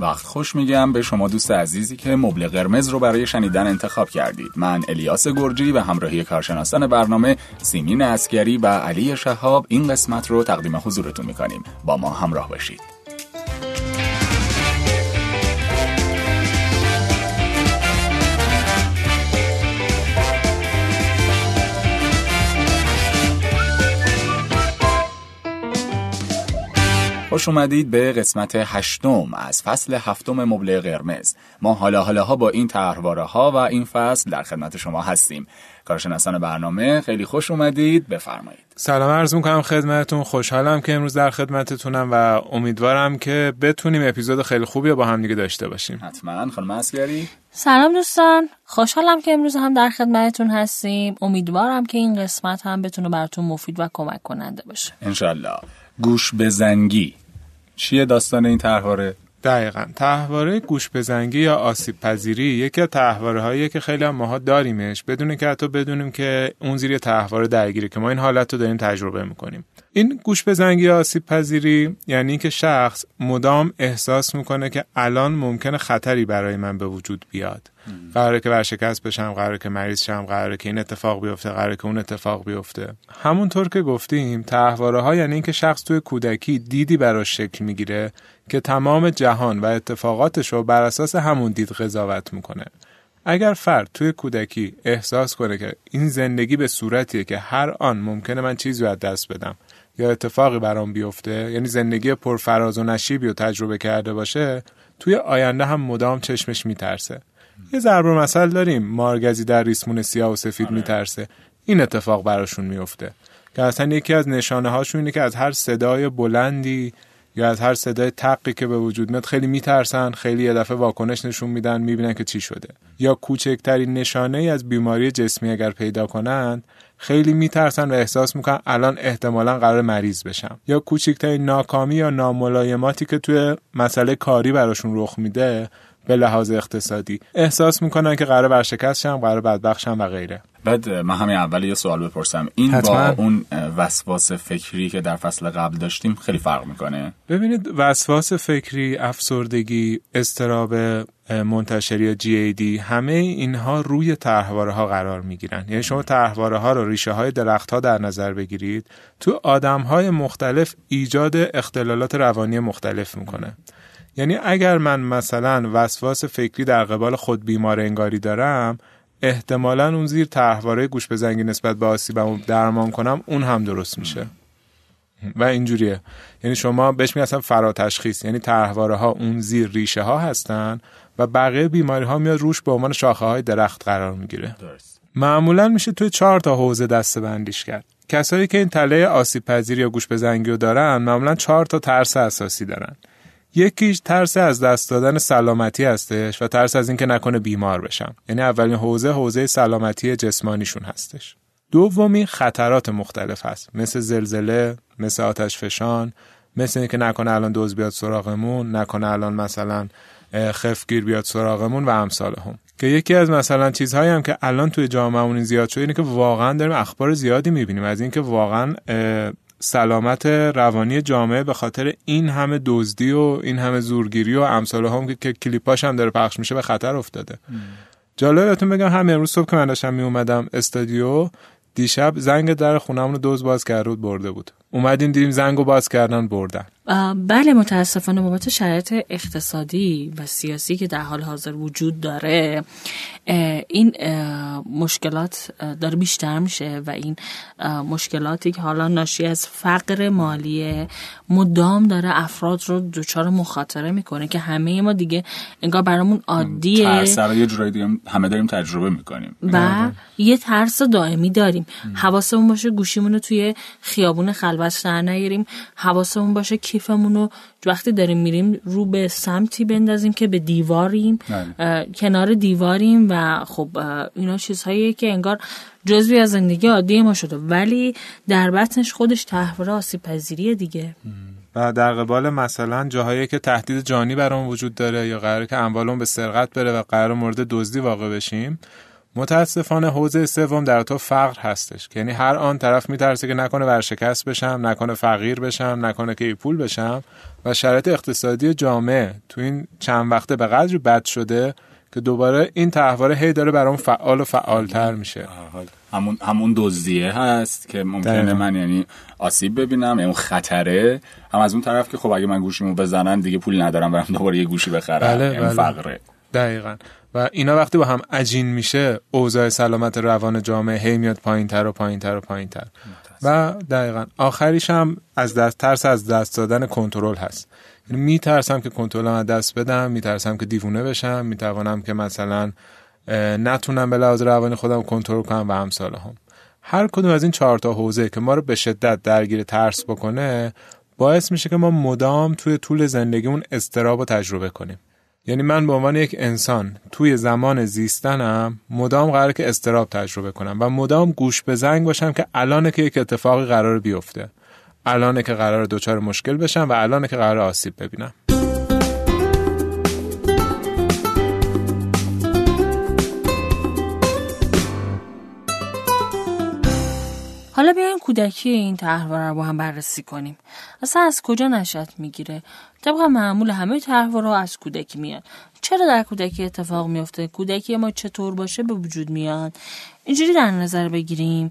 وقت خوش میگم به شما دوست عزیزی که مبل قرمز رو برای شنیدن انتخاب کردید. من الیاس گرجی به همراهی کارشناسان برنامه سیمین اسکری و علی شهاب این قسمت رو تقدیم حضورتون می‌کنیم. با ما همراه باشید. خوش اومدید به قسمت هشتم از فصل هفتم مبله قرمز. ما حالا حالا ها با این طرحواره ها و این فصل در خدمت شما هستیم. کارشناسان برنامه خیلی خوش اومدید. بفرمایید. سلام عرض می‌کنم خدمتتون. خوشحالم که امروز در خدمتتونم و امیدوارم که بتونیم اپیزود خیلی خوبی با هم دیگه داشته باشیم. حتما. خانم اسگری سلام دوستان. خوشحالم که امروز هم در خدمتتون هستیم. امیدوارم که این قسمت هم بتونه براتون مفید و کمک کننده باشه. انشالله گوش بزنگی چیه داستان این طرحواره؟ دقیقا. تحواره گوش بزنگی یا آسیب پذیری یکی از تحواره هایی که خیلی هم ماها داریمش. بدون که حتی بدونیم که اون زیر تحواره درگیره که ما این حالت رو داریم تجربه می‌کنیم. این گوش بزنگی یا آسیب پذیری یعنی که شخص مدام احساس می‌کنه که الان ممکنه خطری برای من به وجود بیاد. قراره که ورشکست بشم قراره که مریض شم قراره که این اتفاق بیفته قراره که اون اتفاق بیفته. همونطور که گفتیم تحواره ها یعنی اینکه شخص توی کودکی دیدی براش شکل می‌گیره که تمام جهان و اتفاقاتش رو بر اساس همون دید قضاوت می‌کنه. اگر فرد توی کودکی احساس کنه که این زندگی به صورتیه که هر آن ممکنه من چیزی از دست بدم یا اتفاقی برام بیفته یعنی زندگی پرفراز و نشیبی رو تجربه کرده باشه توی آینده هم مدام چشمش میترسه. یه ضرب مثل داریم مارگزی در ریسمون سیاه و سفید آره. میترسه. این اتفاق براشون میفته که اصلا یکی از نشانه هاشون اینه که از هر صدای بلندی یا از هر صدای تقی که به وجود میاد خیلی میترسن خیلی یه دفعه واکنش نشون میدن می‌بینن که چی شده. یا کوچکترین نشانه ای از بیماری جسمی اگر پیدا کنند خیلی میترسن و احساس می‌کنن الان احتمالا قرار مریض بشم. یا کوچکترین ناکامی یا ناملایماتی که توی مسئله کاری براشون رخ میده به لحاظ اقتصادی. احساس می‌کنن که قرار ورشکست شم قرار بدبخت شم و غیره. بعد من همین اول یه سوال بپرسم. این حتما. با اون وسواس فکری که در فصل قبل داشتیم خیلی فرق می‌کنه؟ ببینید وسواس فکری افسردگی استراب منتشری یا دی همه اینها روی طرحواره ها قرار می‌گیرن. یعنی شما طرحواره ها رو ریشه های درخت ها در نظر بگیرید تو آدم های مختلف ایجاد اختلالات روانی مختلف می‌کنه. یعنی اگر من مثلا وسواس فکری در قبال خود بیمار انگاری دارم احتمالا اون زیر طرحواره گوش بزنگی نسبت به آسیبم درمان کنم اون هم درست میشه. و اینجوریه. یعنی شما بهش میگن اصلا فراتشخیص یعنی طرحواره ها اون زیر ریشه ها هستن و بقیه بیماری ها میاد روش به عنوان شاخه های درخت قرار می‌گیره. معمولا میشه توی چهار تا حوزه دسته بندیش کرد. کسایی که این تله آسیب پذیر یا گوش بزنگی رو دارن معمولا چهار تا ترس اساسی دارن. یکیش ترس از دست دادن سلامتی هستش و ترس از اینکه نکنه بیمار بشم. یعنی اولین حوزه حوزه سلامتی جسمانیشون هستش. دومی خطرات مختلف هست. مثل زلزله مثل آتش فشان مثل اینکه نکنه الان دوز بیاد سراغمون نکنه الان مثلا خفگیر بیاد سراغمون و امثال هم که یکی از مثلا چیزهایی هم که الان توی جامعهمون زیاد شده اینه که واقعا داریم اخبار زیادی می‌بینیم. از اینکه واقعا سلامت روانی جامعه به خاطر این همه دزدی و این همه زورگیری و امثال هم که کلیپاش هم داره پخش میشه به خطر افتاده. جالبه بهتون بگم همین امروز صبح که من داشتم می اومدم استادیو دیشب زنگ در خونمون رو دوز باز کرده بود برده بود. اومدیم دیدیم زنگ باز کردن بردن. بله متاسفانه بابت شرایط اقتصادی و سیاسی که در حال حاضر وجود داره این مشکلات داره بیشتر میشه و این مشکلاتی که حالا ناشی از فقر مالی مدام داره افراد رو دچار مخاطره می‌کنه که همه ما دیگه انگار برامون عادیه. ترس یه جورایی دیگه همه داریم تجربه می‌کنیم. و یه ترس دائمی داریم. حواسمون باشه گوشیمون رو توی خیابون خلوت در نیاریم. حواسمون باشه کیفمون رو وقتی داریم میریم رو به سمتی بندازیم که به دیواریم بله. کنار دیواریم و خب اینا چیزهایی که انگار جزوی از زندگی عادی ما شده ولی در بطنش خودش تحوره آسیب پذیریه دیگه و در قبال مثلا جاهایی که تهدید جانی برام وجود داره یا قراره که اموالمون به سرقت بره و قرار مورد دزدی واقع بشیم متاسفانه حوزه سوم در تو فقر هستش. که یعنی هر آن طرف میترسه که نکنه ورشکست بشم نکنه فقیر بشم نکنه که پول بشم و شرایط اقتصادی جامعه تو این چند وقته به قدری بد شده که دوباره این تحواره هی داره برام فعال و فعالتر میشه. همون همون دزدیه هست که ممکنه من یعنی آسیب ببینم اون خطره. هم از اون طرف که خب اگه من گوشیمو بزنن دیگه پول ندارم برم دوباره یه گوشی بخرم. بله بله. فقره. دقیقا. و اینا وقتی با هم عجین میشه اوضاع سلامت روان جامعه هی میاد پایین تر و پایین تر و پایین تر و دقیقا. آخریش هم از دست ترس از دست دادن کنترل هست. یعنی میترسم که کنترلم از دست بدم میترسم که دیوونه بشم می‌توانم که مثلا نتونم به لحاظ روانی خودم کنترل کنم و همسال هم هر کدوم از این چهار تا حوزه که ما رو به شدت درگیر ترس بکنه باعث میشه که ما مدام توی طول زندگیمون استراب رو تجربه کنیم. یعنی من به عنوان یک انسان توی زمان زیستنم مدام قرار که استراب تجربه کنم و مدام گوش به زنگ باشم که الان که یک اتفاقی قرار بیفته. الان که قرار دچار مشکل بشم و الان که قرار آسیب ببینم. حالا بیایم کودکی این تحوار رو با هم بررسی کنیم. اصلا از کجا نشد می‌گیره؟ طبق معمول همه تحوارها از کودکی میاد چرا در کودکی اتفاق میفته کودکی ما چطور باشه به وجود میاد؟ اینجوری در نظر بگیریم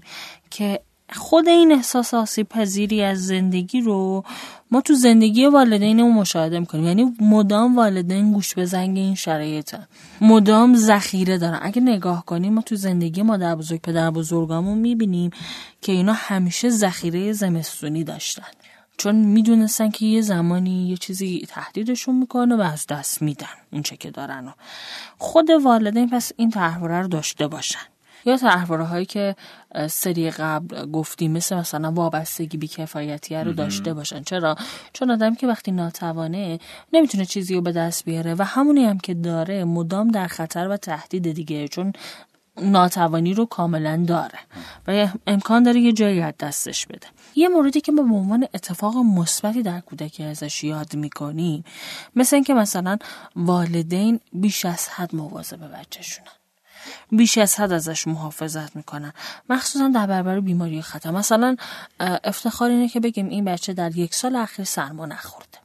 که خود این احساس آسیب پذیری از زندگی رو ما تو زندگی والدینمون مشاهده می‌کنیم. یعنی مدام والدین گوش به زنگ این شرایطه. مدام ذخیره دارن. اگه نگاه کنیم ما تو زندگی مادر بزرگ پدر بزرگامون می‌بینیم که اینا همیشه ذخیره زمستونی داشتن. چون می‌دونستن که یه زمانی یه چیزی تهدیدشون می‌کنه و از دست میدن اون چه که دارن. و خود والدین پس این تحوره رو داشته باشن. یا تحواره هایی که سری قبل گفتیم مثل مثلا وابستگی بیکفایتیه رو داشته باشن. چرا؟ چون آدم که وقتی ناتوانه نمی‌تونه چیزی رو به دست بیاره و همونی هم که داره مدام در خطر و تهدید دیگه چون ناتوانی رو کاملا داره و امکان داره یه جایی از دستش بده. یه موردی که ما به عنوان اتفاق مثبتی در کودکی ازش یاد می‌کنیم مثل اینکه مثلا والدین بیش از حد مواظب بچهشونن. بیش از حد ازش محافظت می‌کنن. مخصوصا در برابر بیماری خطر. مثلا افتخار اینه که بگیم این بچه در یک سال اخیر سرما نخورده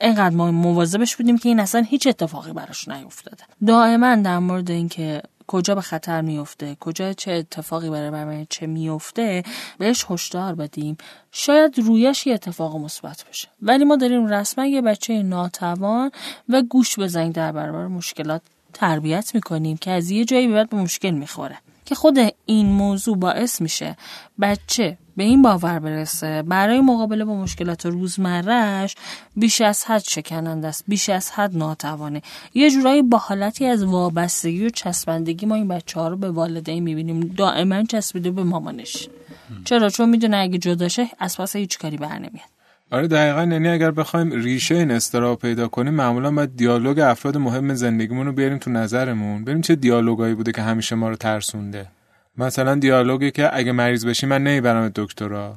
اینقدر ما مواظبش بودیم که این اصلا هیچ اتفاقی براش نیفتاده. دائما در مورد اینکه کجا به خطر میفته کجا چه اتفاقی برای برای چه میفته بهش هشدار بدیم. شاید رویش یه اتفاق مثبت بشه. ولی ما داریم رسما یه بچه ناتوان و گوش بزنگ در برابر مشکلات تربیت می‌کنیم که از یه جایی به بعد به مشکل می‌خوره که خود این موضوع باعث میشه بچه به این باور برسه برای مقابله با مشکلات روزمرهش بیش از حد شکننده است بیش از حد ناتوانه. یه جورایی با حالتی از وابستگی و چسبندگی ما این بچه ها رو به والدین می‌بینیم. دائما چسبیده به مامانش. چرا؟ چون می‌دونه اگه جداشه از پس هیچ کاری بر نمیاد. آره دقیقا یعنی اگر بخوایم ریشه این استراب پیدا کنیم معمولا باید دیالوگ افراد مهم زندگیمون رو بیاریم تو نظرمون. ببینیم چه دیالوگایی بوده که همیشه ما رو ترسونده. مثلا دیالوگی که اگه مریض بشی من نمی‌برم دکترا.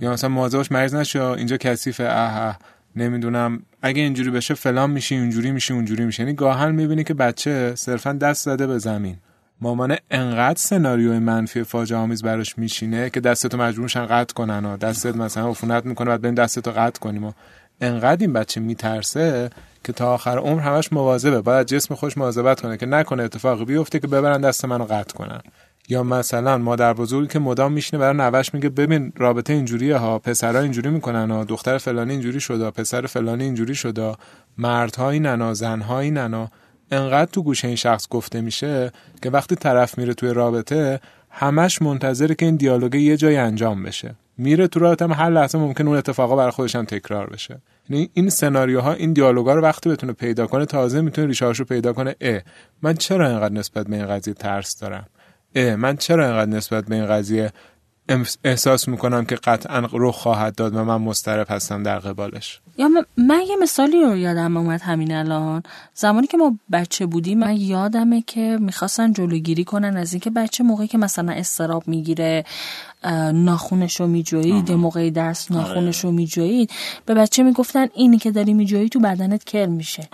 یا مثلا مواظبش مریض نشو اینجا کثیفه اه نمی‌دونم. اگه اینجوری بشه فلان میشی اونجوری میشی اونجوری میشی. یعنی گاهن می‌بینی که بچه صرفا دست زده به زمین. مامانه انقدر سناریوی منفی فاجعه آمیز براش میشینه که دستتو مجبورشن قطع کنن و دستت مثلا عفونت می‌کنه بعد بریم دستتو قطع کنیم و انقدر این بچه میترسه که تا آخر عمر همش مواظبه. باید جسم خوش مواظبت کنه که نکنه اتفاقی بیفته که ببرن دست منو قطع کنن. یا مثلا مادر بزرگی که مدام میشینه برای نوش میگه ببین رابطه اینجوریه ها پسرها اینجوری می‌کنن ها دختر فلانی اینجوری شده پسر فلانی اینجوری شده مردها اینن زنها اینن انقدر تو گوشه این شخص گفته میشه که وقتی طرف میره توی رابطه همش منتظره که این دیالوگ یه جای انجام بشه. میره تو رابطه هم هر لحظه ممکن اون اتفاقا برای خودش هم تکرار بشه. یعنی این سناریوها این دیالوگا رو وقتی بتونه پیدا کنه تازه می‌تونه ریشه‌هاشو پیدا کنه. اه من چرا اینقدر نسبت به این قضیه ترس دارم؟ اه من چرا اینقدر نسبت به این قضیه احساس می‌کنم که قطعا رخ خواهد داد و من مسترب هستم در قبالش. یا من یه مثالی رو یادم اومد همین الان. زمانی که ما بچه بودیم من یادمه که می‌خواستن جلوگیری کنن از اینکه بچه موقعی که مثلا استراب می‌گیره ناخونش رو میجویید موقعی درس ناخونش رو میجویید. به بچه می‌گفتن اینی که داری میجویی تو بدنت کر میشه.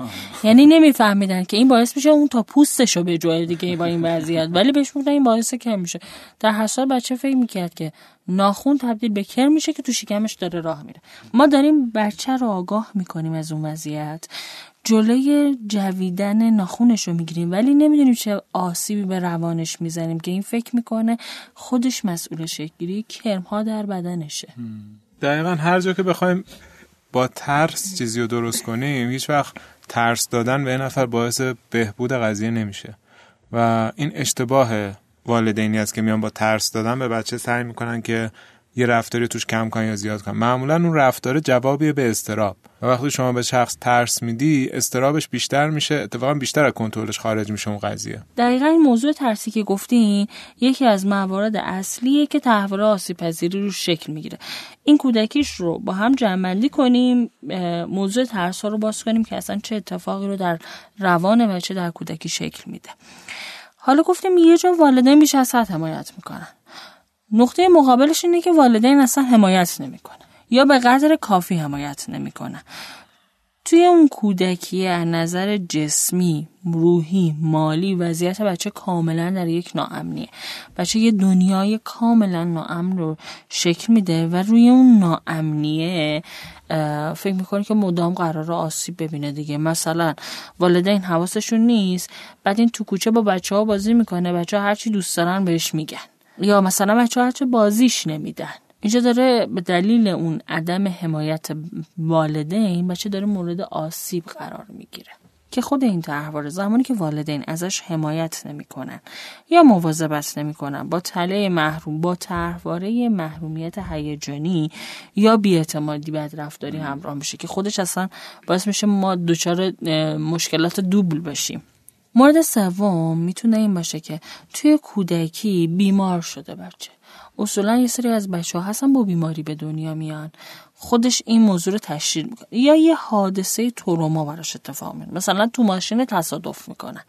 یعنی نمیفهمیدن که این باعث میشه اون تا پوستش رو بجویه دیگه با این وضعیت. ولی بهش می‌گفتن این باعث کر میشه. در هر سال بچه فکر می‌کرد که ناخون تبدیل به کر میشه که تو شکمش داره راه میره. ما داریم بچه رو آگاه می‌کنیم از اون وضعیت. جلوی جویدن ناخونش رو می‌گیریم. ولی نمی‌دونیم چه آسیبی به روانش می‌زنیم که این فکر می‌کنه خودش مسئول شکلی کرمها در بدنشه. دقیقا هر جا که بخوایم با ترس چیزی رو درست کنیم هیچ وقت ترس دادن به نفر باعث بهبود قضیه نمیشه. و این اشتباه والدینی است که میان با ترس دادن به بچه سعی می‌کنن که یه رفتاری توش کم کن یا زیاد کن. معمولا اون رفتار جوابیه به استراب و وقتی شما به شخص ترس میدی استرابش بیشتر میشه اتفاقا بیشتر از کنترلش خارج میشه اون قضیه. دقیقا این موضوع ترسی که گفتین یکی از موارد اصلیه که تحول آسیب پذیری رو شکل می‌گیره. این کودکیش رو با هم جمع کنیم موضوع ترس ها رو باز کنیم که اصلا چه اتفاقی رو در روان بچه در کودکی شکل میده. حالا گفتیم یه جا والدین بیش از حد حمایت می‌کنن. نقطه مقابلش اینه که والدین اصلا حمایت نمی‌کنن. یا به قدر کافی حمایت نمی‌کنن. توی اون کودکی از نظر جسمی، روحی، مالی وضعیت بچه کاملا در یک ناامنیه. بچه یه دنیای کاملا ناامن رو شکل میده و روی اون ناامنیه فکر می‌کنه که مدام قرار آسیب ببینه دیگه. مثلا والدین حواسشون نیست بعد این تو کوچه با بچه ها بازی می‌کنه بچه ها هرچی دوست دارن بهش میگن. یا مثلا بچه ها هرچی بازیش نمیدن. اینجا داره به دلیل اون عدم حمایت والدین بچه داره مورد آسیب قرار می‌گیره. که خود این تحوار زمانی که والدین ازش حمایت نمی‌کنن یا مواظبت نمی‌کنن با تله محروم با طرحواره محرومیت هیجانی یا بیاعتمادی بدرفتاری همراه میشه که خودش اصلا باعث میشه ما دچار مشکلات دوبل بشیم. مورد سوم می‌تونه این باشه که توی کودکی بیمار شده بچه. اصولا یه سری از بچه ها هستن با بیماری به دنیا میان. خودش این موضوع رو تشدید می‌کنه. یا یه حادثه تروما براش اتفاق میفته مثلا تو ماشین تصادف می‌کنن.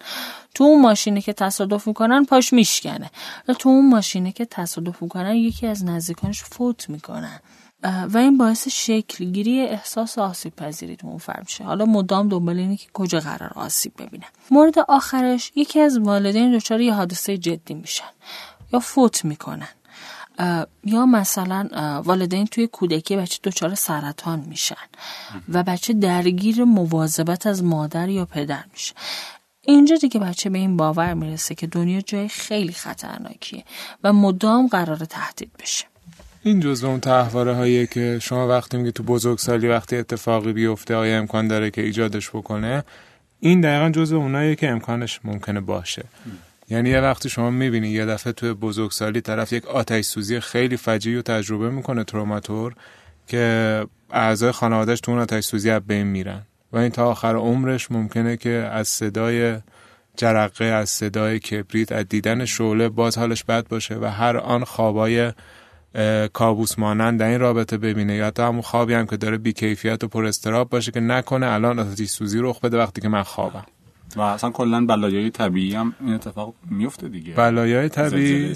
تو اون ماشینه که تصادف می‌کنن پاش میشکنه. تو اون ماشینه که تصادف می‌کنن یکی از نزدیکانش فوت می‌کنن. و این باعث شکلگیری احساس آسیب پذیری تو اون فرد میشه. حالا مدام دنبال اینه که کجا قرار آسیب ببینه. مورد آخرش یکی از والدین دچار یه حادثه جدی میشن یا فوت می‌کنن. یا مثلا والدین توی کودکی بچه دچار سرطان میشن و بچه درگیر مواظبت از مادر یا پدر میشه. اینجا دیگه بچه به این باور می‌رسه که دنیا جای خیلی خطرناکیه و مدام قرار تهدید بشه. این جزو اون تحواره هایی که شما وقتی میگه تو بزرگسالی وقتی اتفاقی بیفته آیا امکان داره که ایجادش بکنه؟ این دقیقا جزو اونایی که امکانش ممکنه باشه. یعنی یه وقتی شما می‌بینی یه دفعه توی بزرگسالی طرف یک آتش سوزی خیلی فجیع رو تجربه می‌کنه تروماتور که اعضای خانوادهش تو اون آتش سوزی از بین میرن. و این تا آخر عمرش ممکنه که از صدای جرقه از صدای کبریت از دیدن شعله باز حالش بد باشه و هر آن خوابای کابوس مانند در این رابطه ببینه. یا حتی همون خوابی هم که داره بیکیفیت و پر استراب باشه که نکنه الان آتش سوزی رخ بده وقتی که من خوابم. و اصلا کلا بلایای طبیعی هم این اتفاق میفته دیگه. بلایای طبیعی؟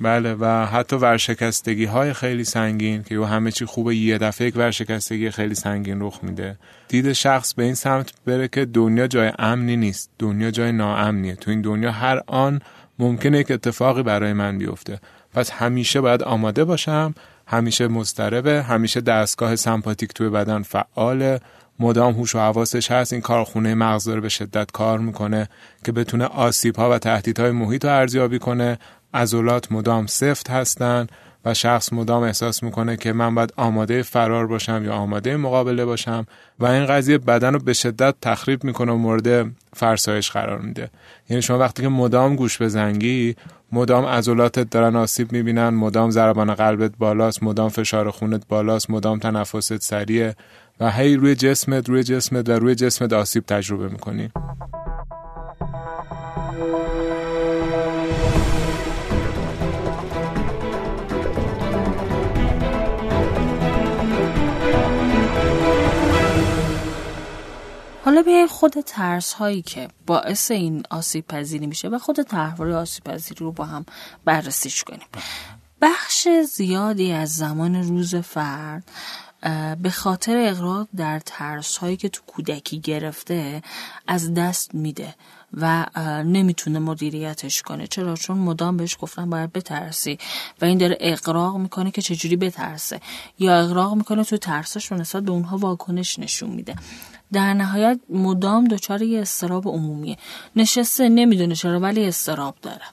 بله و حتی ورشکستگی های خیلی سنگین که همه چی خوبه یه دفعه یک ورشکستگی خیلی سنگین رخ میده. دید شخص به این سمت بره که دنیا جای امنی نیست. دنیا جای ناامنیه. تو این دنیا هر آن ممکنه یک اتفاقی برای من بیفته. پس همیشه باید آماده باشم همیشه مضطربه همیشه دستگاه سمپاتیک توی بدن فعاله. مدام هوش و حواسش هست این کارخونه مغز داره به شدت کار می‌کنه که بتونه آسیب ها و تهدیدهای محیط رو ارزیابی کنه. عضلات مدام سفت هستن. و شخص مدام احساس می‌کنه که من باید آماده فرار باشم یا آماده مقابله باشم و این قضیه بدن رو به شدت تخریب می‌کنه و مورد فرسایش قرار میده. یعنی شما وقتی که مدام گوش بزنگی مدام عضلاتت دارن آسیب می‌بینن مدام ضربان قلبت بالاست مدام فشار خونت بالاست مدام تنفست سریه و هی روی جسمت روی جسمت و روی جسمت آسیب تجربه می‌کنی. حالا به خود ترس هایی که باعث این آسیب پذیری میشه و خود تحول آسیب پذیری رو با هم بررسیش کنیم. بخش زیادی از زمان روز فرد به خاطر اقراق در ترس هایی که تو کودکی گرفته از دست میده و نمی‌تونه مدیریتش کنه. چرا؟ چون مدام بهش گفتن باید بترسی و این داره اقراق می‌کنه که چجوری بترسه. یا اقراق می‌کنه تو ترسش و نسبت به اونها واکنش نشون میده. در نهایت مدام دچار یه استراب عمومیه. نشسته نمی‌دونه چرا ولی استراب داره.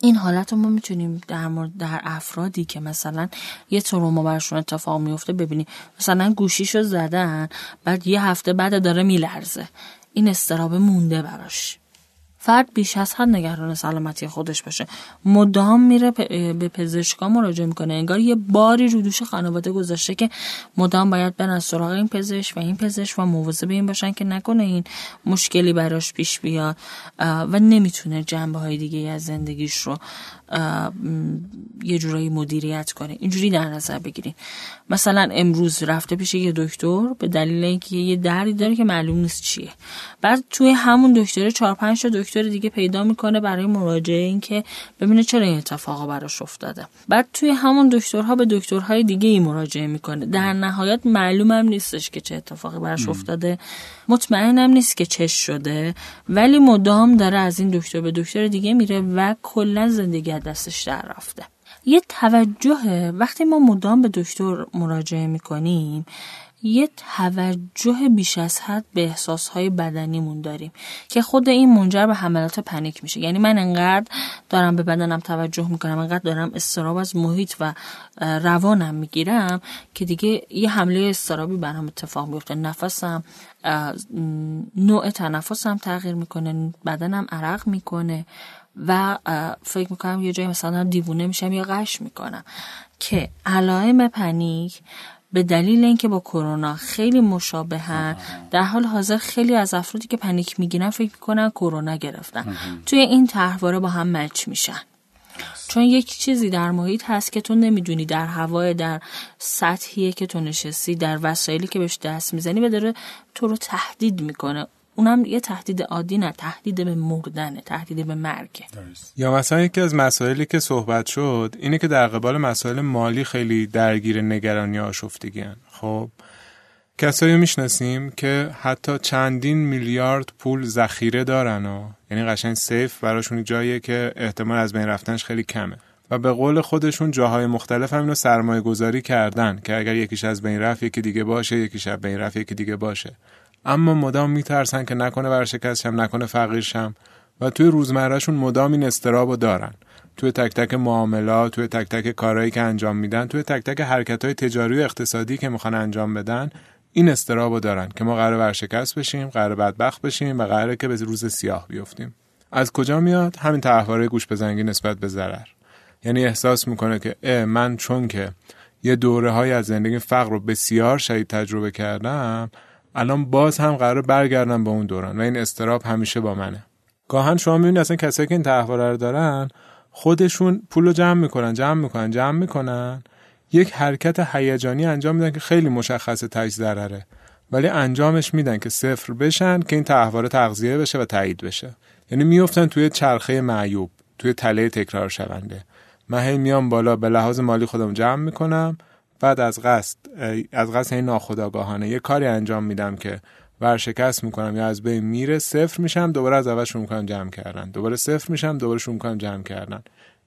این حالت رو ما می‌تونیم در مورد در افرادی که مثلا یه تروما برشون اتفاق میفته ببینیم. مثلا گوشیشو زدن بعد یه هفته بعد داره میلرزه. این استراب مونده براش. فرد بیش از حد نگران سلامتی خودش باشه. مدام میره به پزشکا مراجعه می‌کنه. انگار یه باری رو دوش خانواده گذاشته که مدام باید برن سراغ این پزشک و این پزشک و مواظب این باشن که نکنه این مشکلی براش پیش بیاد و نمی‌تونه جنبه های دیگه از زندگیش رو یه جورایی مدیریت کنه. اینجوری در نظر بگیریم مثلا امروز رفته پیش یه دکتر به دلیل اینکه یه دردی داره که معلوم نیست چیه. بعد توی همون دکتره چهار پنج تا دکتر دیگه پیدا می‌کنه برای مراجعه اینکه ببینه چرا این اتفاقا براش افتاده. بعد توی همون دکترها به دکترهای دیگه ای مراجعه می‌کنه. در نهایت معلومم نیستش که چه اتفاقی براش افتاده. مطمئنم نیست که چش شده. ولی مدام داره از این دکتر به دکتر دیگه میره و کلا زندگی دستش در رفته. یه توجه وقتی ما مدام به دکتر مراجعه می‌کنیم یه توجه بیش از حد به احساسهای بدنیمون داریم که خود این منجر به حملات پنیک میشه. یعنی من انقدر دارم به بدنم توجه می‌کنم انقدر دارم استراب از محیط و روانم می‌گیرم که دیگه یه حمله استرابی برام اتفاق میفته نفسم نوع تنفسم تغییر می‌کنه بدنم عرق می‌کنه. و فکر می‌کنم یه جایی مثلا دیوونه میشم یا قش می‌کنم که علائم پنیک به دلیل اینکه با کرونا خیلی مشابهن در حال حاضر خیلی از افرادی که پنیک می‌گیرن فکر می‌کنن کرونا گرفتن. توی این طرحواره با هم مچ میشن. چون یک چیزی در محیط هست که تو نمی‌دونی در هوای در سطحیه که تو نشستی در وسایلی که بهش دست می‌زنی و داره تو رو تهدید می‌کنه. اونم یه تهدید عادی نه تهدید به مردنه تهدید به مرگ. یا مثلا یکی از مسائلی که صحبت شد اینه که در قبال مسائل مالی خیلی درگیر نگرانی آشفتگی هن. خب کسایی می‌شناسیم که حتی چندین میلیارد پول ذخیره دارن و یعنی قشنگ سیف براشون جاییه که احتمال از بین رفتنش خیلی کمه. و به قول خودشون جاهای مختلف هم اینو سرمایه گذاری کردن که اگر یکیش از بین رفت یکی دیگه باشه یکیش از بین رفت یکی دیگه باشه. اما مدام میترسن که نکنه ورشکستشم نکنه فقیرشم. و توی روزمرهشون مدام این استرابو دارن. توی تک تک معاملات توی تک تک کارهایی که انجام میدن توی تک تک حرکت های تجاری و اقتصادی که می‌خوان انجام بدن این استرابو دارن که ما قرار ورشکست بشیم قرار بدبخت بشیم و قراره که به روز سیاه بیفتیم. از کجا میاد؟ همین تحواره گوش بزنگی نسبت به ضرر. یعنی احساس می‌کنه که اه من چون که یه دوره های از زندگی فقر رو بسیار شدید تجربه کردم الان باز هم قرار برگردم به اون دوران و این استراب همیشه با منه. گاهن شما می‌بینید اصلا کسایی که این تحواره رو دارن خودشون پول رو جمع می‌کنن جمع می‌کنن جمع می‌کنن. یک حرکت هیجانی انجام میدن که خیلی مشخص تجزیه ضرره. ولی انجامش میدن که صفر بشن که این تحواره تغذیه بشه و تایید بشه. یعنی میفتن توی چرخه معیوب توی تله تکرار شونده. من هی میام بالا به لحاظ مالی خودم جمع می‌کنم. بعد از قصد از قصد این ناخداگاهانه یه کاری انجام میدم که ورشکست می‌کنم یا از بین میره صفر میشم دوباره از اول شروع می‌کنم جمع کردن. دوباره صفر میشم دوباره شروع می‌کنم جمع کردن.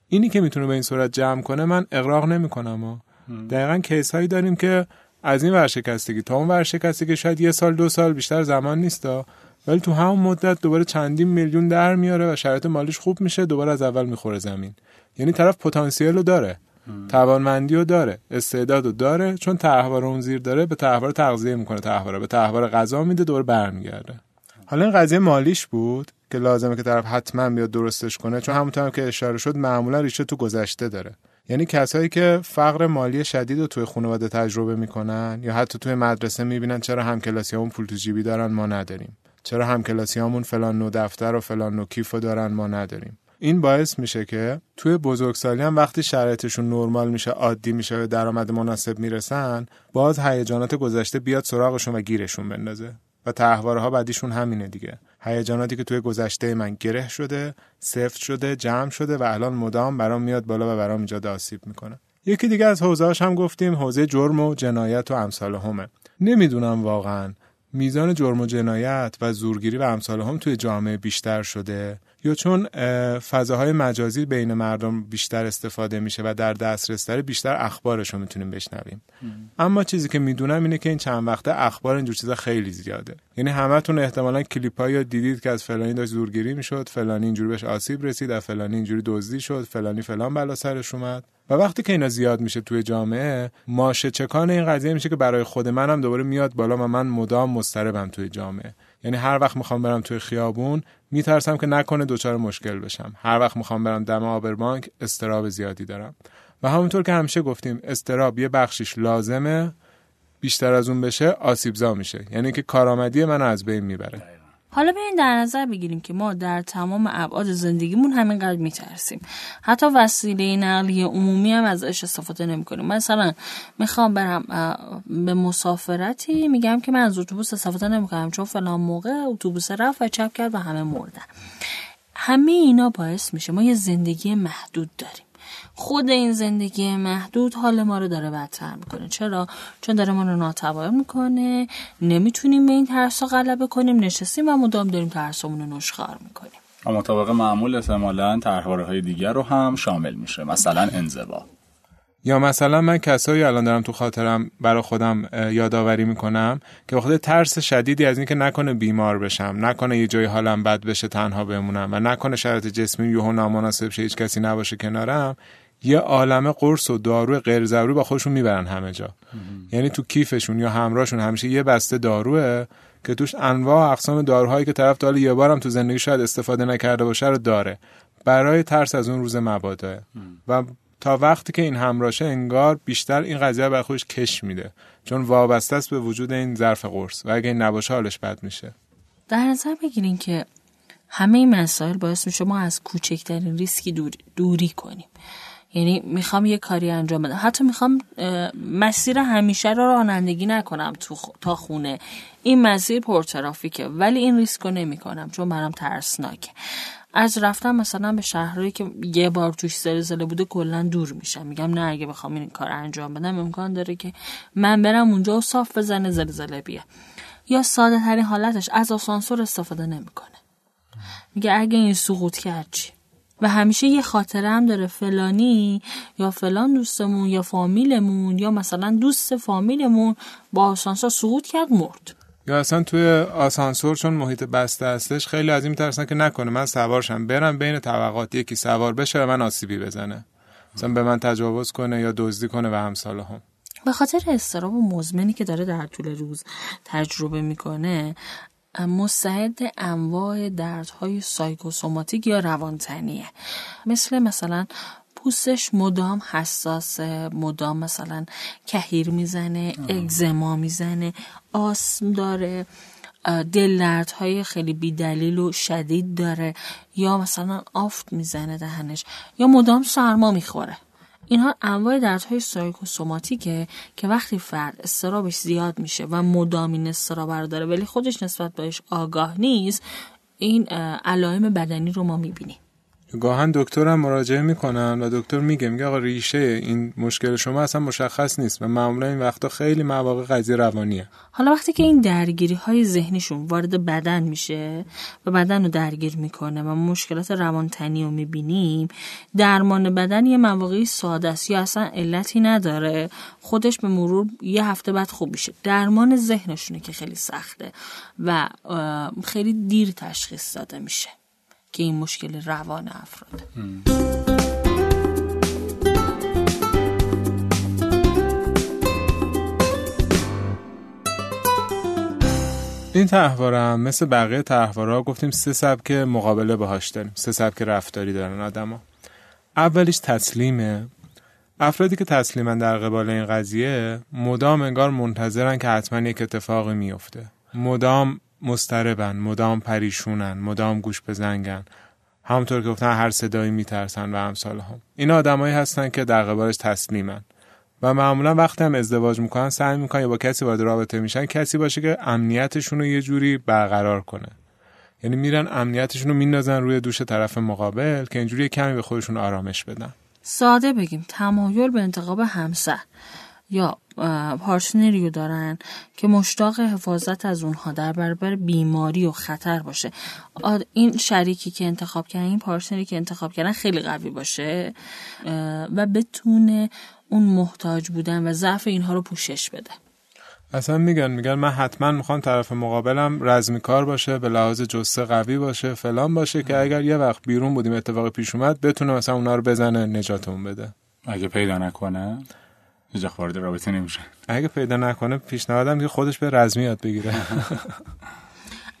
اینی که می‌تونه به این صورت جمع کنه من اقراق نمی‌کنم و دقیقا کیس هایی داریم که از این ورشکستگی تا اون ورشکستگی شاید یه سال دو سال بیشتر زمان نیستا ولی تو همون مدت دوباره چندین میلیون در میاره و شرایط مالیش خوب میشه دوباره از اول می‌خوره زمین. یعنی طرف پتانسیل رو داره. توانمندی رو داره استعداد رو داره چون تحوار اون زیر داره به تحوار تغذیه می‌کنه تحوار به تحوار غذا میده دور برمیگرده. حالا این قضیه مالیش بود که لازمه که طرف حتما بیاد درستش کنه چون همونطور هم که اشاره شد معمولا ریشه تو گذشته داره. یعنی کسایی که فقر مالی شدید رو توی خانواده تجربه می‌کنن یا حتی توی مدرسه می‌بینن چرا همکلاسیامون پول تو جیبی دارن ما نداریم. چرا همکلاسیامون فلان نو دفتر و فلان نو کیف دارن ما نداریم. این باعث میشه که توی بزرگسالی هم وقتی شرایطشون نرمال میشه عادی میشه و درآمد مناسب می‌رسن باز هیجانات گذشته بیاد سراغشون و گیرشون بندازه. و تحواره بعدیشون همینه دیگه. هیجاناتی که توی گذشته من گره شده سفت شده جمع شده و الان مدام برام میاد بالا و برام ایجاد آسیب می‌کنه. یکی دیگه از حوزه‌هاش هم گفتیم حوزه جرم و جنایت و امثال همه نمی‌دونم واقعا میزان جرم و جنایت و زورگیری و امثال هم توی جامعه بیشتر شده یا چون فضاهای مجازی بین مردم بیشتر استفاده میشه و در دسترس داره بیشتر اخبارش رو می‌تونیم بشنویم. اما چیزی که می‌دونم اینه که این چند وقته اخبار اینجور چیزا خیلی زیاده. یعنی همتون احتمالا کلیپایی دیدید که از فلانی داشت زورگیری می‌شد فلانی اینجوری بهش آسیب رسید از فلانی اینجوری دزدی شد فلانی فلان بلا سرش اومد. و وقتی که اینا زیاد میشه توی جامعه ماشه چکان این قضیه میشه که برای خود منم دوباره میاد بالا و من مدام مضطربم توی جامعه. یعنی هر وقت می‌خوام برم توی خیابون میترسم که نکنه دچار مشکل بشم. هر وقت می‌خوام برم دم آبربانک استراب زیادی دارم. و همونطور که همیشه گفتیم استراب یه بخشیش لازمه بیشتر از اون بشه آسیبزا میشه. یعنی که کارآمدی منو از بین می‌بره. حالا بیاین در نظر بگیریم که ما در تمام ابعاد زندگیمون همینقدر میترسیم. حتی وسیله نقلیه عمومی هم ازش استفاده نمی‌کنیم. مثلا می‌خوام برم به مسافرتی میگم که من از اتوبوس استفاده نمی‌کنم چون فلان موقع اتوبوس رفت و چپ کرد و همه مردن. همه اینا باعث میشه ما یه زندگی محدود داریم. خود این زندگی محدود حال ما رو داره بدتر می‌کنه. چرا؟ چون داره ما رو ناتوان می‌کنه. نمی‌تونیم به این ترس غلبه کنیم. نشستیم و مدام داریم ترسمون رو نشخار می‌کنیم. مطابق معمول احتمالا طرحواره های دیگر رو هم شامل میشه. مثلا انزوا. یا مثلا من کسایی الان دارم تو خاطرم برای خودم یادآوری می‌کنم که بخاطر ترس شدیدی از اینکه نکنه بیمار بشم نکنه یه جای حالم بد بشه تنها بمونم و نکنه شرط جسمی یهو نامناسب شه هیچ کسی نباشه کنارم یه عالم قرص و دارو غیر ضروری با خودشون می‌برن همه جا. یعنی تو کیفشون یا همراهشون همیشه یه بسته داروه که توش انواع و اقسام داروهایی که طرف تا یه بارم تو زندگی شاید استفاده نکرده باشه رو داره. برای ترس از اون روز مبادا. و تا وقتی که این همراشه انگار بیشتر این قضیه بر خودش کش میده. چون وابسته است به وجود این ظرف قرص. و اگه این نباشه حالش بد میشه. در نظر بگیرین که همه این مسائل باعث میشه ما از کوچکترین ریسکی دوری, دوری کنیم. یعنی می‌خوام یه کاری انجام بدم. حتی می‌خوام مسیر همیشه رو رانندگی نکنم تو تا خونه. این مسیر پرترافیکه ولی این ریسک رو نمی کنم چون برام ترسناکه. از رفتم مثلا به شهرهایی که یه بار توش زلزله بوده کلا دور میشم. میگم نه اگه بخوام این کار انجام بدم امکان داره که من برم اونجا و صاف بزنه زلزله بیه. یا ساده ترین حالتش از آسانسور استفاده نمی‌کنه. میگه اگه این سقوط کرد چی؟ و همیشه یه خاطره هم داره فلانی یا فلان دوستمون یا فامیلمون یا مثلا دوست فامیلمون با آسانسور سقوط کرد مرد. یا اصلا توی آسانسور چون محیط بسته هستش خیلی از این میترسن که نکنه من سوارشم برم بین طبقات یکی سوار بشه و من آسیبی بزنه. مثلا به من تجاوز کنه یا دزدی کنه و همساله هم. به خاطر استراب و مزمنی که داره در طول روز تجربه می‌کنه مستعد انواع دردهای سایکوسوماتیک یا روانتنیه. مثل مثلا پوستش مدام حساسه مدام مثلا کهیر می‌زنه اگزما می‌زنه آسم داره دل های خیلی بیدلیل و شدید داره یا مثلا آفت می‌زنه دهنش یا مدام سرما می‌خوره. اینها انواع دردهای سایکوسوماتیکه که وقتی فرد استرابش زیاد میشه و مدام این استراب داره ولی خودش نسبت بهش آگاه نیست این علائم بدنی رو ما می‌بینیم. گاهن دکترم مراجعه می‌کنن و دکتر میگه میگه آقا ریشه این مشکل شما اصلا مشخص نیست و معمولا این وقتا خیلی مواقع قضیه روانیه. حالا وقتی که این درگیری های ذهنیشون وارد بدن میشه و بدن رو درگیر می‌کنه و مشکلات روانتنی رو می‌بینیم درمان بدن یه مواقعی ساده است یا اصلا علتی نداره. خودش به مرور یه هفته بعد خوب میشه. درمان ذهنشونه که خیلی سخته و خیلی دیر تشخیص داده میشه. که این مشکل روان افراد. این تحواره هم مثل بقیه تحواره گفتیم سه سبک مقابله باهاش داریم. سه سبک رفتاری دارن آدما. اولیش تسلیمه. افرادی که تسلیمن در قبال این قضیه مدام انگار منتظرن که حتما یک اتفاقی میفته. مدام مستربن مدام پریشونن مدام گوش بزنگن همونطور که گفتن هر صدایی میترسن و امثال هم این آدمایی هستن که در قبالش تسلیمن و معمولا وقتی هم ازدواج می‌کنن سعی می‌کنن یا با کسی وارد رابطه میشن کسی باشه که امنیتشون رو یه جوری برقرار کنه. یعنی میرن امنیتشون رو میندازن روی دوش طرف مقابل که اینجوری کمی به خودشون آرامش بدن. ساده بگیم تمایل به انتخاب همسر. یا پارتنری رو دارن که مشتاق حفاظت از اونها در برابر بیماری و خطر باشه. این شریکی که انتخاب کردن این پارتنری که انتخاب کردن خیلی قوی باشه و بتونه اون محتاج بودن و ضعف اینها رو پوشش بده. اصلا میگن میگن من حتما می‌خوام طرف مقابلم رزمی کار باشه به لحاظ جسه قوی باشه فلان باشه که اگر یه وقت بیرون بودیم اتفاق پیش اومد بتونه مثلا اونا رو بزنه نجاتمون بده. اگه پیدا نکنه؟ هیچ وارد رابطه نمیشه. اگه پیدا نکنه پیشنهادم که خودش به رزمی یاد بگیره.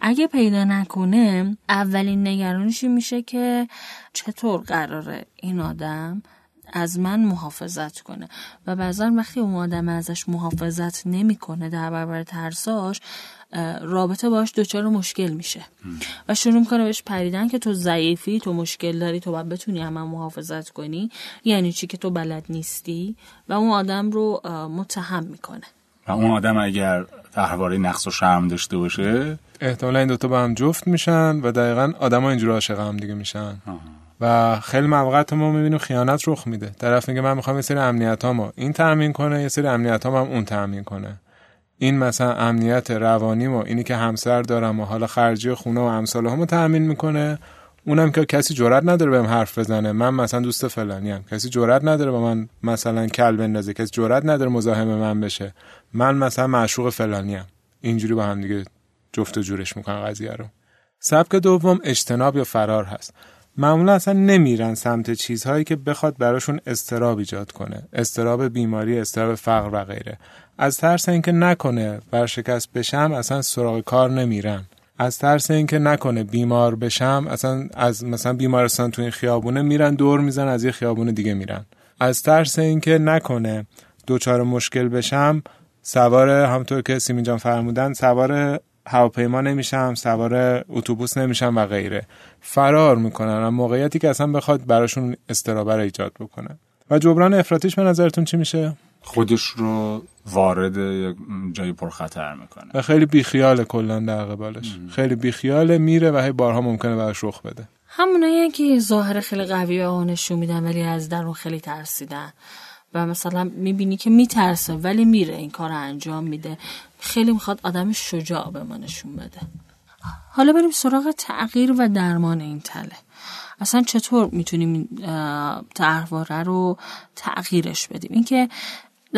اگه پیدا نکنه اولین نگرانش میشه که چطور قراره این آدم از من محافظت کنه؟ و بعضا وقتی اون آدم ازش محافظت نمی‌کنه در برابر ترساش رابطه باش دچار مشکل میشه. و شروع می‌کنه بهش پریدن که تو ضعیفی تو مشکل داری تو باید بتونی همه محافظت کنی. یعنی چی؟ که تو بلد نیستی. و اون آدم رو متهم می‌کنه. و اون آدم اگر تحواری نقص و شرم داشته باشه؟ احتمالا این دوتا با هم جفت میشن و دقیقا آدم ها اینجور عاشق هم دیگه میشن. و خیلی موقعات ما می‌بینیم خیانت رخ میده. طرف میگه من می‌خوام یه سری امنیت ما این تامین کنه یه سری امنیت هم اون تامین کنه. این مثلا امنیت روانی ما اینی که همسر دارم و حالا خرجی خونه و امثال همو تامین می‌کنه اونم که کسی جرئت نداره بهم حرف بزنه. من مثلا دوست فلانی هم کسی جرئت نداره با من مثلا کل بندازه. کسی جرئت نداره مزاحم من بشه. من مثلا معشوق فلانی هم اینجوری با هم دیگه جفت و جورش می‌کنن قضیه رو. سبک دوم اجتناب یا فرار هست. معمولا اصلا نمیرن سمت چیزهایی که بخواد براشون استراب ایجاد کنه. استراب بیماری استراب فقر و غیره. از ترس اینکه نکنه ورشکست بشم اصلا سراغ کار نمیرن از ترس اینکه نکنه بیمار بشم اصلا از مثلا بیمارستان تو این خیابونه میرن دور میزن از یه خیابون دیگه میرن. از ترس اینکه نکنه دوچار مشکل بشم سوار همطور که سیمین جان فرمودن سوار هواپیما نمیشم سوار اتوبوس نمیشم و غیره. فرار می‌کنن و موقعیتی که اصلا بخواد براشون استرابر ایجاد بکنه. و جبران افراتیش به نظرتون چی میشه؟ خودش رو وارد جای پرخطر می‌کنه. و خیلی بیخیاله کلا در قبالش. خیلی بیخیاله میره و هی بارها ممکنه براش رخ بده. همونایی که ظاهر خیلی قوی به نشون میدن ولی از درون خیلی ترسیدن. و مثلا می‌بینی که میترسه ولی میره این کار انجام میده. خیلی می‌خواد آدم شجاع به ما نشون بده. حالا بریم سراغ تغییر و درمان این تله. اصلا چطور می‌تونیم تحواره رو تغییرش بدیم؟ اینکه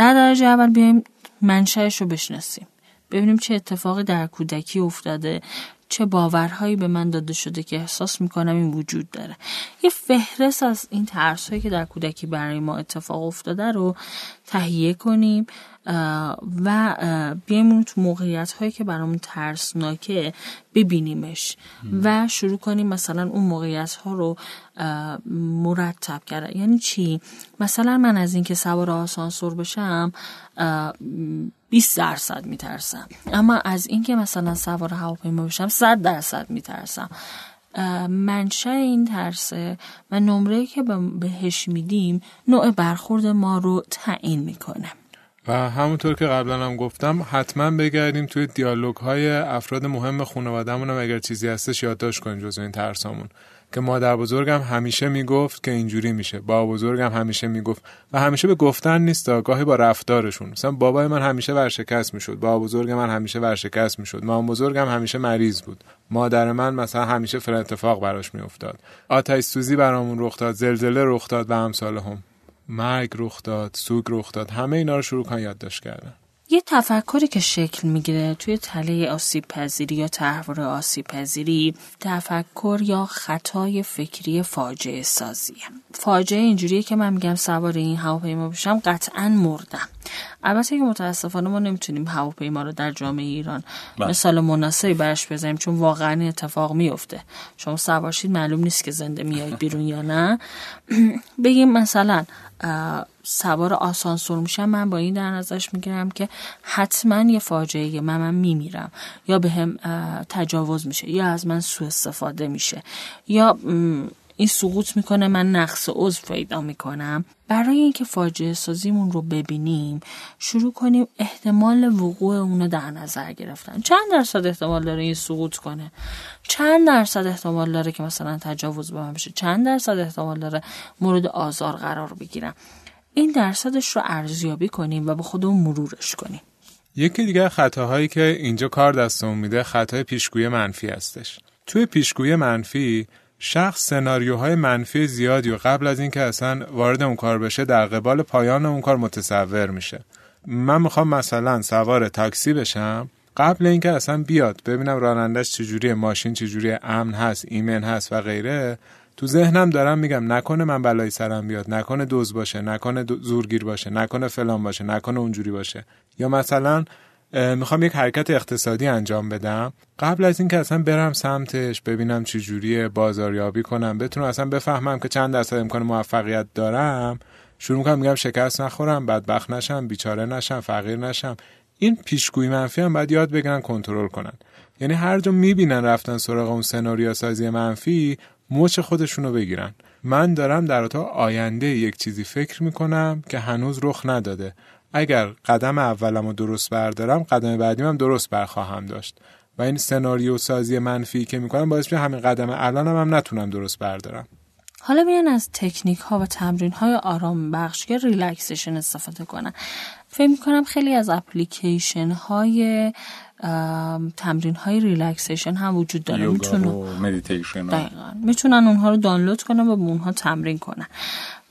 در درجه اول بیایم منشأش رو بشناسیم. ببینیم چه اتفاقی در کودکی افتاده چه باورهایی به من داده شده که احساس می‌کنم این وجود داره. یه فهرست از این ترس هایی که در کودکی برای ما اتفاق افتاده رو تهیه کنیم. و بیایم اون تو موقعیت هایی که برامون ترسناکه ببینیمش. و شروع کنیم مثلا اون موقعیت ها رو مرتب کردن. یعنی چی؟ مثلا من از اینکه سوار آسانسور بشم 20 درصد میترسم. اما از اینکه مثلا سوار هواپیما بشم 100 درصد میترسم. منشه این ترسه و نمره که بهش میدیم نوع برخورد ما رو تعیین می‌کنه. و همونطور که قبلا هم گفتم حتما بگردیم توی دیالوگ های افراد مهم خانوادهمون اگر چیزی هستش یادداشت کنیم جزو این ترسامون. که مادر بزرگم همیشه می‌گفت که اینجوری میشه. با بزرگم همیشه می‌گفت و همیشه به گفتن نیست گاهی با رفتارشون. مثلا بابای من همیشه ورشکست می‌شد. با بزرگ من همیشه ورشکست می‌شد. مام بزرگم همیشه مریض بود. مادر من مثلا همیشه فلان اتفاق براش میافتاد. آتش سوزی برامون رخ داد زلزله رخ داد و امثال هم. مرگ رخ داد سوگ رخ داد همه اینا رو شروع کن یادداشت کردن. یه تفکری که شکل می‌گیره توی تله آسیب پذیری یا تحور آسیب پذیری تفکر یا خطای فکری فاجعه سازیه فاجعه اینجوریه که من میگم سوار این هواپیما بشم قطعا مردم. البته که متاسفانه ما نمی‌تونیم هواپیما رو در جامعه ایران بله. مثال مناسبی برش بزنیم چون واقعا اتفاق میفته شما سوارشید معلوم نیست که زنده میایید بیرون یا نه. بگیم مثلا سوار آسانسور میشم من با این در نظرش می‌گیرم که حتما یه فاجعه من من میمیرم. یا به هم تجاوز میشه یا از من سوء استفاده میشه. یا این سقوط می‌کنه من نقص عضو پیدا می‌کنم. برای اینکه فاجعه سازیمون رو ببینیم شروع کنیم احتمال وقوع اونو در نظر گرفتن. چند درصد احتمال داره این سقوط کنه؟ چند درصد احتمال داره که مثلا تجاوز به من بشه؟ چند درصد احتمال داره مورد آزار قرار بگیرم؟ این درصدش رو ارزیابی کنیم و به خودمون مرورش کنیم. یکی دیگه خطاهایی که اینجا کار دستمون میده خطای پیشگویی منفی هستش. توی پیشگویی منفی شخص سناریوهای منفی زیادی و قبل از اینکه اصلا وارد اون کار بشه در قبال پایان اون کار متصور میشه. من می‌خوام مثلا سوار تاکسی بشم قبل اینکه اصلا بیاد ببینم رانندش چجوری ماشین چجوری امن هست ایمن هست و غیره تو ذهنم دارم میگم نکنه من بلایی سرم بیاد نکنه دوز باشه نکنه زورگیر باشه نکنه فلان باشه نکنه اونجوری باشه. یا مثلا می‌خوام یک حرکت اقتصادی انجام بدم. قبل از اینکه اصلا برم سمتش ببینم چه جوریه بازاریابی کنم بتونم اصلا بفهمم که چند درصد امکان موفقیت دارم شروع می‌کنم میگم شکست نخورم بدبخت نشم بیچاره نشم فقیر نشم. این پیشگویی منفی هم باید یاد بگیرن کنترل کنن. یعنی هر جا می‌بینن رفتن سراغ اون سناریو سازی منفی مچ خودشونو بگیرن. من دارم در اتاق آینده یک چیزی فکر می‌کنم که هنوز رخ نداده. اگر قدم اولم رو درست بردارم قدم بعدیم هم درست برخواهم داشت. و این سناریو سازی منفی که می‌کنم باعث میشه همین قدم الانم هم نتونم درست بردارم. حالا بیان از تکنیک ها و تمرین های آرام بخش که relaxation استفاده کنن. فکر می‌کنم خیلی از اپلیکیشن های تمرین های relaxation هم وجود داره. می‌تونن می‌تونن اونها رو دانلود کنن و اونها تمرین کنن.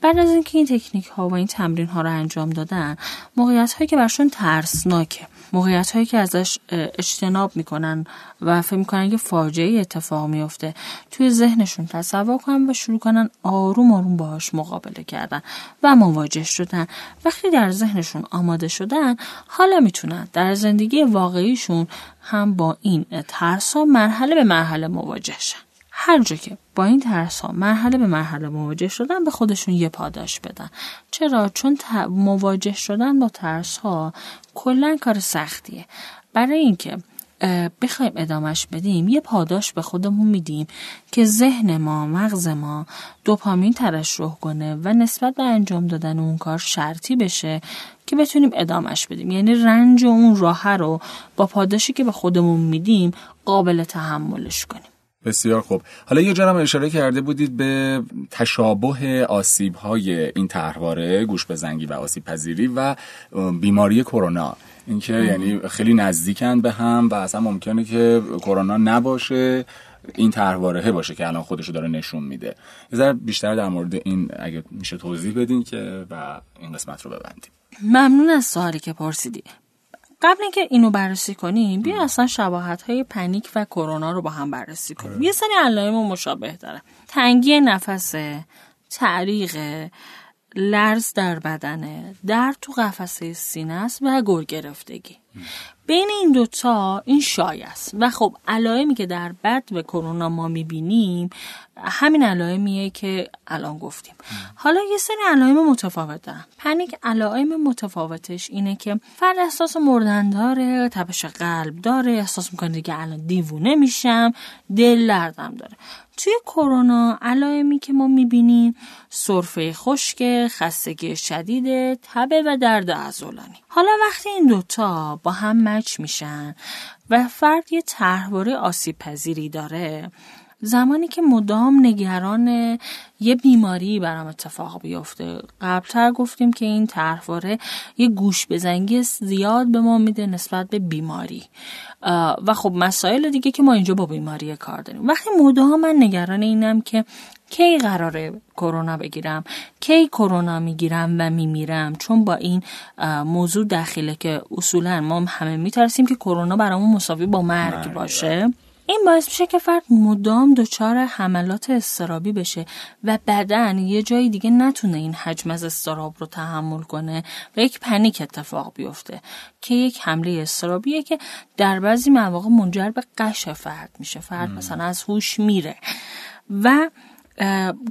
بعد از اینکه این تکنیک ها و این تمرین ها رو انجام دادن موقعیت هایی که برشون ترسناکه. موقعیت هایی که ازش اجتناب می‌کنن و فکر می‌کنن که فاجعه اتفاق میفته توی ذهنشون تصور کنن و شروع کنن آروم آروم باهاش مقابله کردن و مواجه شدن. وقتی در ذهنشون آماده شدن حالا می‌تونن در زندگی واقعیشون هم با این ترس ها مرحله به مرحله مواجه شن. هر جا که با این ترس ها مرحله به مرحله مواجه شدن به خودشون یه پاداش بدن. چرا؟ چون مواجه شدن با ترس ها کلا کار سختیه. برای اینکه بخوایم ادامش بدیم یه پاداش به خودمون میدیم که ذهن ما مغز ما دوپامین ترشح کنه و نسبت به انجام دادن اون کار شرطی بشه که بتونیم ادامش بدیم. یعنی رنج اون راه رو با پاداشی که به خودمون میدیم قابل تحملش کنیم. بسیار خوب. حالا یه جرم اشاره کرده بودید به تشابه آسیب های این طرحواره گوش بزنگی و آسیب پذیری و بیماری کرونا. اینکه یعنی خیلی نزدیکن به هم و اصلا ممکنه که کرونا نباشه این طرحواره باشه که الان خودشو داره نشون میده. یه ذره بیشتر در مورد این اگه میشه توضیح بدین که و این قسمت رو ببندیم. ممنون از سوالی که پرسیدی. قبل اینکه اینو بررسی کنیم بیا اصلا شباهت های پنیک و کرونا رو با هم بررسی کنیم. آره. یه سری علائم مشابه داره. تنگی نفس تعریق لرز در بدنه در تو قفسه سینه است و گر گرفتگی بین این دوتا این شای است. و خب علائمی که در بد و کرونا ما می‌بینیم همین علائمیه که الان گفتیم. حالا یه سری علائم متفاوت دارن پنیک علائم متفاوتش اینه که فرد احساس مردن داره تپش قلب داره احساس می‌کنه دیگه الان دیوونه میشم دل لردم داره. توی کرونا علائمی که ما می‌بینیم سرفه خشک خستگی شدید تبه و درد عضلانی. حالا وقتی این دوتا با هم مچ میشن و فرد یه طرحواره آسیب پذیری داره. زمانی که مدام نگران یه بیماری برام اتفاق بیفته. قبلتر گفتیم که این طرحواره یه گوش بزنگی زیاد به ما میده نسبت به بیماری. و خب مسائل دیگه که ما اینجا با بیماری کار داریم. وقتی مدام من نگران اینم که کی قراره کرونا بگیرم؟ کی کرونا می‌گیرم و میمیرم؟ چون با این موضوع داخله که اصولا ما همه میترسیم که کرونا برامون مساوی با مرگ. باشه. این باعث میشه که فرد مدام دچار حملات استرابی بشه و بدن یه جایی دیگه نتونه این حجم از استراب رو تحمل کنه و یک پنیک اتفاق بیفته که یک حمله استرابیه که در بعضی مواقع منجر به قش فرد میشه. فرد مثلا از هوش میره و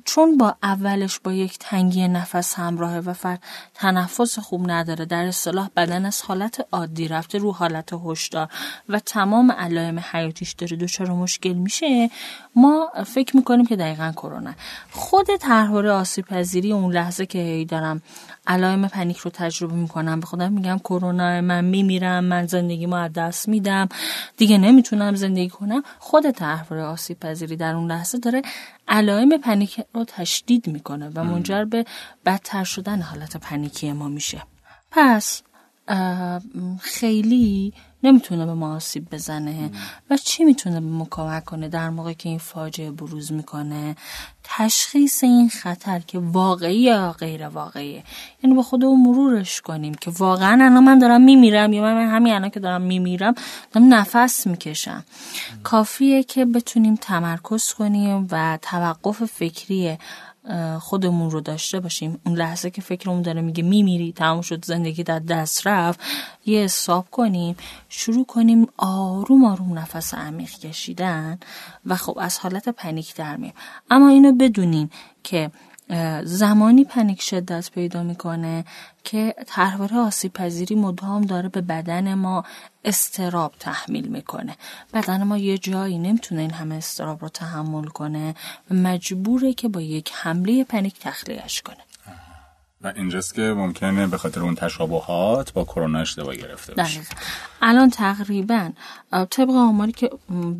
چون با اولش با یک تنگی نفس همراهه و فرد تنفس خوب نداره در اصطلاح بدن از حالت عادی رفته رو حالت هشدار و تمام علائم حیاتیش داره دچار مشکل میشه ما فکر می‌کنیم که دقیقا کرونا. خود طرحواره آسیب پذیری اون لحظه که هی دارم علائم پنیک رو تجربه می‌کنم. به خودم میگم کرونا من میمیرم من زندگی ما از دست میدم. دیگه نمی‌تونم زندگی کنم. خود طرحواره آسیب پذیری در اون لحظه داره علائم پنیک رو تشدید می‌کنه و منجر به بدتر شدن حالت پنیکی ما میشه. پس خیلی نمی‌تونه به ما آسیب بزنه و چی می‌تونه به ما کمک کنه در موقع که این فاجعه بروز می‌کنه؟ تشخیص این خطر که واقعی یا غیر واقعیه یعنی با خودمون مرورش کنیم که واقعا الان من دارم میمیرم یا من همین الان که دارم میمیرم دارم نفس می‌کشم. کافیه که بتونیم تمرکز کنیم و توقف فکری خودمون رو داشته باشیم. اون لحظه که فکرمون داره میگه میمیری تمام شد زندگی در دست رفت یه حساب کنیم شروع کنیم آروم آروم نفس عمیق کشیدن و خب از حالت پنیک در میم اما اینو بدونین که زمانی پنیک شدت پیدا می‌کنه که تحواره آسیب پذیری مدام داره به بدن ما استراب تحمیل می‌کنه. بدن ما یه جایی نمی‌تونه این همه استراب رو تحمل کنه. و مجبوره که با یک حمله پنیک تخلیهش کنه. و اینجاست که ممکنه به خاطر اون تشابهات با کرونا اشتباه گرفته باشه. الان تقریبا طبق آماری که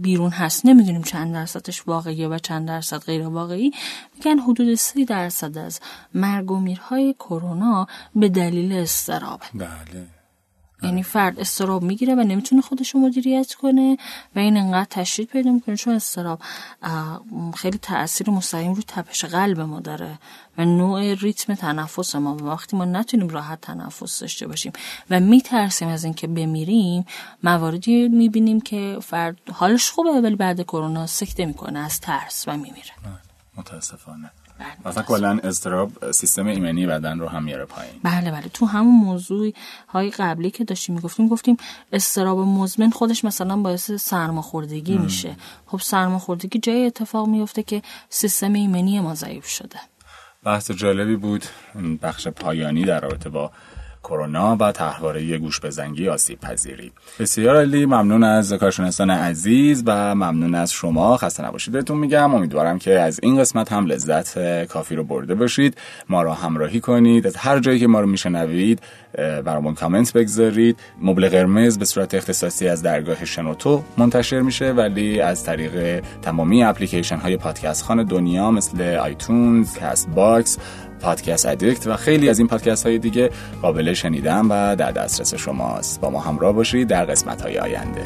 بیرون هست نمی‌دونیم چند درصدش واقعیه و چند درصد غیر واقعی میگن حدود سی درصد از مرگ و میرهای کرونا به دلیل استرابه. بله. یعنی فرد استراب می‌گیره و نمی‌تونه خودش رو مدیریت کنه و این انقدر تشدید پیدا می‌کنه چون استراب خیلی تاثیر مستقیم رو تپش قلب ما داره و نوع ریتم تنفس ما. و وقتی ما نتونیم راحت تنفس داشته باشیم و میترسیم از اینکه بمیریم مواردی می‌بینیم که فرد حالش خوبه ولی بعد کرونا سکته می‌کنه از ترس و میمیره. متاسفانه. مثلا کلا استراب سیستم ایمنی بدن رو هم میاره پایین. بله بله. تو همون موضوع های قبلی که داشتیم می‌گفتیم گفتیم استراب مزمن خودش مثلا باعث سرماخوردگی میشه. خب سرماخوردگی جای اتفاق میفته که سیستم ایمنی ما ضعیف شده. بحث جالبی بود بخش پایانی در رابطه با کرونا و تحواره گوش بزنگی آسیب پذیری. بسیار علی ممنون از کارشناسان عزیز و ممنون از شما. خسته نباشید بهتون میگم. امیدوارم که از این قسمت هم لذت کافی رو برده باشید. ما را همراهی کنید. از هر جایی که ما رو میشنوید برامون کامنت بگذارید. مبل قرمز به صورت اختصاصی از درگاه شنوتو منتشر میشه ولی از طریق تمامی اپلیکیشن های پادکست خوان دنیا مثل iTunes، Castbox Podcast Addict و خیلی از این پادکست های دیگه قابل شنیدن و در دسترس شماست. با ما همراه باشید در قسمت های آینده.